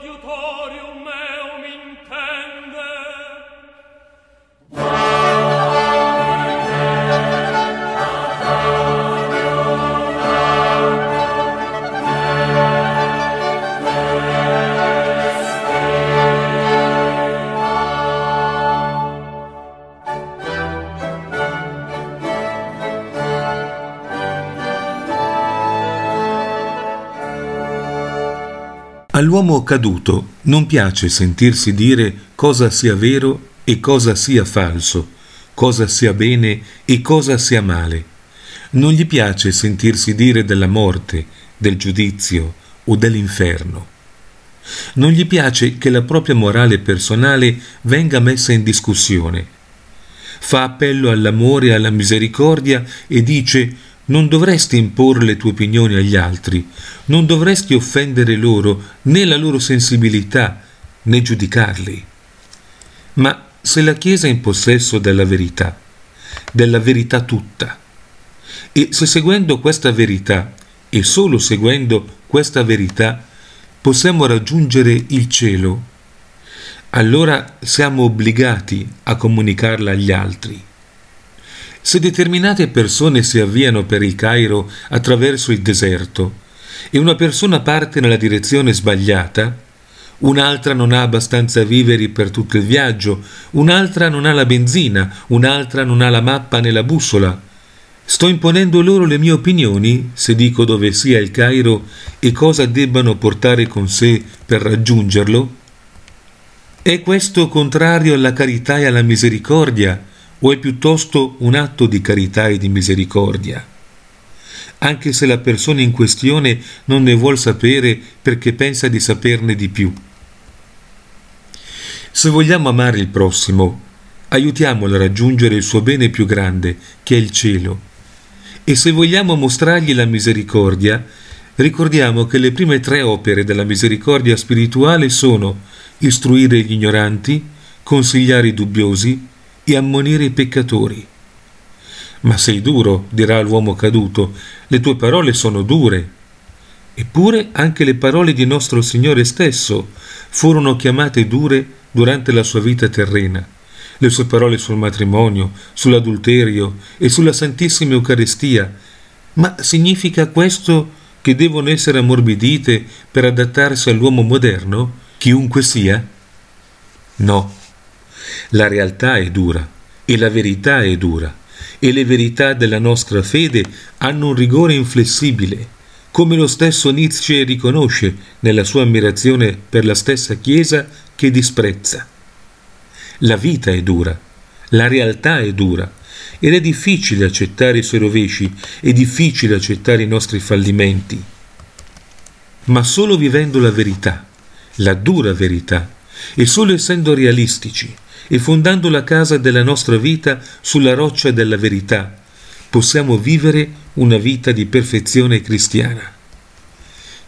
You talk. All'uomo caduto non piace sentirsi dire cosa sia vero e cosa sia falso, cosa sia bene e cosa sia male. Non gli piace sentirsi dire della morte, del giudizio o dell'inferno. Non gli piace che la propria morale personale venga messa in discussione. Fa appello all'amore e alla misericordia e dice non dovresti imporre le tue opinioni agli altri, non dovresti offendere loro né la loro sensibilità, né giudicarli. Ma se la Chiesa è in possesso della verità, della verità tutta, e se seguendo questa verità, e solo seguendo questa verità, possiamo raggiungere il cielo, allora siamo obbligati a comunicarla agli altri. Se determinate persone si avviano per il Cairo attraverso il deserto e una persona parte nella direzione sbagliata, un'altra non ha abbastanza viveri per tutto il viaggio, un'altra non ha la benzina, un'altra non ha la mappa né la bussola. Sto imponendo loro le mie opinioni se dico dove sia il Cairo e cosa debbano portare con sé per raggiungerlo? È questo contrario alla carità e alla misericordia o è piuttosto un atto di carità e di misericordia? Anche se la persona in questione non ne vuol sapere perché pensa di saperne di più. Se vogliamo amare il prossimo, aiutiamolo a raggiungere il suo bene più grande, che è il cielo. E se vogliamo mostrargli la misericordia, ricordiamo che le prime tre opere della misericordia spirituale sono istruire gli ignoranti, consigliare i dubbiosi e ammonire i peccatori. Ma sei duro, dirà l'uomo caduto, le tue parole sono dure. Eppure anche le parole di nostro Signore stesso furono chiamate dure durante la sua vita terrena. Le sue parole sul matrimonio, sull'adulterio e sulla Santissima Eucaristia. Ma significa questo che devono essere ammorbidite per adattarsi all'uomo moderno, chiunque sia? No. La realtà è dura e la verità è dura e le verità della nostra fede hanno un rigore inflessibile, come lo stesso Nietzsche riconosce nella sua ammirazione per la stessa Chiesa che disprezza. La vita è dura, la realtà è dura ed è difficile accettare i suoi rovesci, è difficile accettare i nostri fallimenti. Ma solo vivendo la verità, la dura verità, e solo essendo realistici, e fondando la casa della nostra vita sulla roccia della verità, possiamo vivere una vita di perfezione cristiana.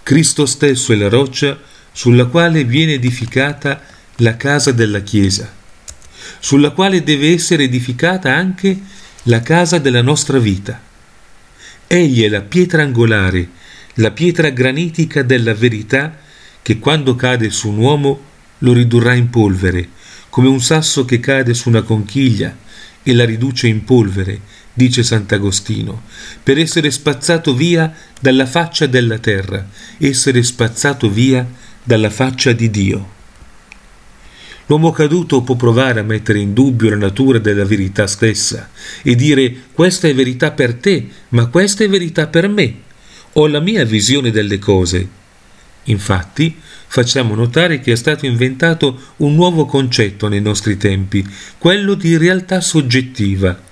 Cristo stesso è la roccia sulla quale viene edificata la casa della Chiesa, sulla quale deve essere edificata anche la casa della nostra vita. Egli è la pietra angolare, la pietra granitica della verità che quando cade su un uomo lo ridurrà in polvere come un sasso che cade su una conchiglia e la riduce in polvere, dice Sant'Agostino, per essere spazzato via dalla faccia della terra, essere spazzato via dalla faccia di Dio. L'uomo caduto può provare a mettere in dubbio la natura della verità stessa e dire questa è verità per te, ma questa è verità per me. Ho la mia visione delle cose. Infatti, facciamo notare che è stato inventato un nuovo concetto nei nostri tempi, quello di realtà soggettiva.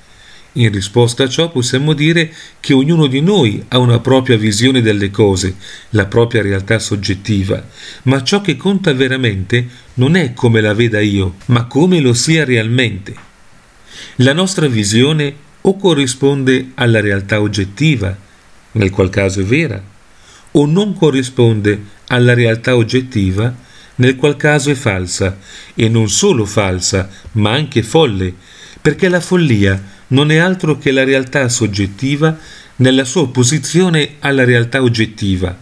In risposta a ciò possiamo dire che ognuno di noi ha una propria visione delle cose, la propria realtà soggettiva, ma ciò che conta veramente non è come la veda io, ma come lo sia realmente. La nostra visione o corrisponde alla realtà oggettiva, nel qual caso è vera, o non corrisponde alla realtà oggettiva, nel qual caso è falsa, e non solo falsa, ma anche folle, perché la follia non è altro che la realtà soggettiva nella sua opposizione alla realtà oggettiva.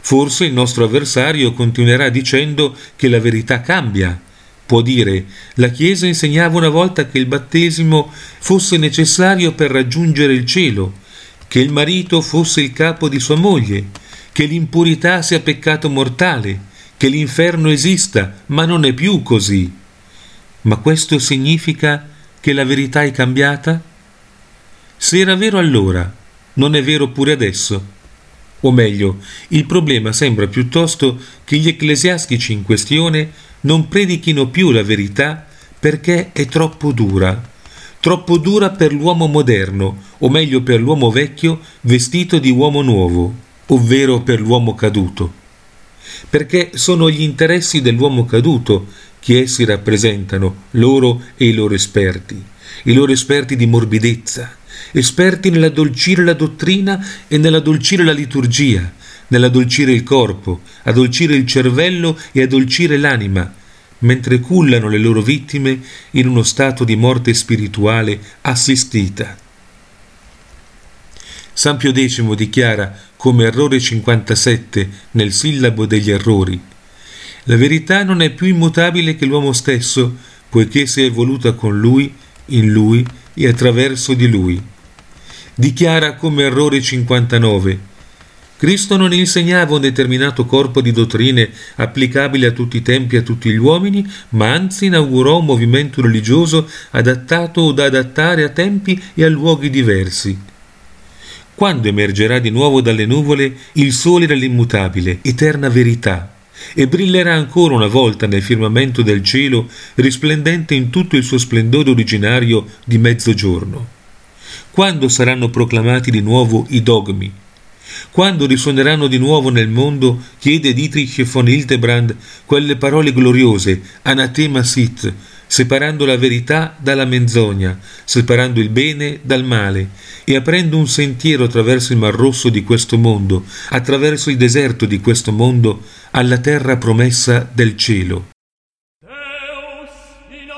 Forse il nostro avversario continuerà dicendo che la verità cambia. Può dire, la Chiesa insegnava una volta che il battesimo fosse necessario per raggiungere il cielo, che il marito fosse il capo di sua moglie, che l'impurità sia peccato mortale, che l'inferno esista, ma non è più così. Ma questo significa che la verità è cambiata? Se era vero allora, non è vero pure adesso? O meglio, il problema sembra piuttosto che gli ecclesiastici in questione non predichino più la verità perché è troppo dura, troppo dura per l'uomo moderno, o meglio per l'uomo vecchio vestito di uomo nuovo, ovvero per l'uomo caduto perché sono gli interessi dell'uomo caduto che essi rappresentano, loro e i loro esperti, i loro esperti di morbidezza, esperti nell'addolcire la dottrina e nell'addolcire la liturgia, nell'addolcire il corpo, addolcire il cervello e addolcire l'anima, mentre cullano le loro vittime in uno stato di morte spirituale assistita. San Pio X dichiara come errore 57 nel sillabo degli errori. La verità non è più immutabile che l'uomo stesso, poiché si è evoluta con lui, in lui e attraverso di lui. Dichiara come errore 59. Cristo non insegnava un determinato corpo di dottrine applicabili a tutti i tempi e a tutti gli uomini, ma anzi inaugurò un movimento religioso adattato o da adattare a tempi e a luoghi diversi quando emergerà di nuovo dalle nuvole il sole dell'immutabile, eterna verità, e brillerà ancora una volta nel firmamento del cielo, risplendente in tutto il suo splendore originario di mezzogiorno. Quando saranno proclamati di nuovo i dogmi, quando risuoneranno di nuovo nel mondo, chiede Dietrich von Hildebrand, quelle parole gloriose, anatema sit, separando la verità dalla menzogna, separando il bene dal male e aprendo un sentiero attraverso il Mar Rosso di questo mondo, attraverso il deserto di questo mondo, alla terra promessa del cielo. Deus in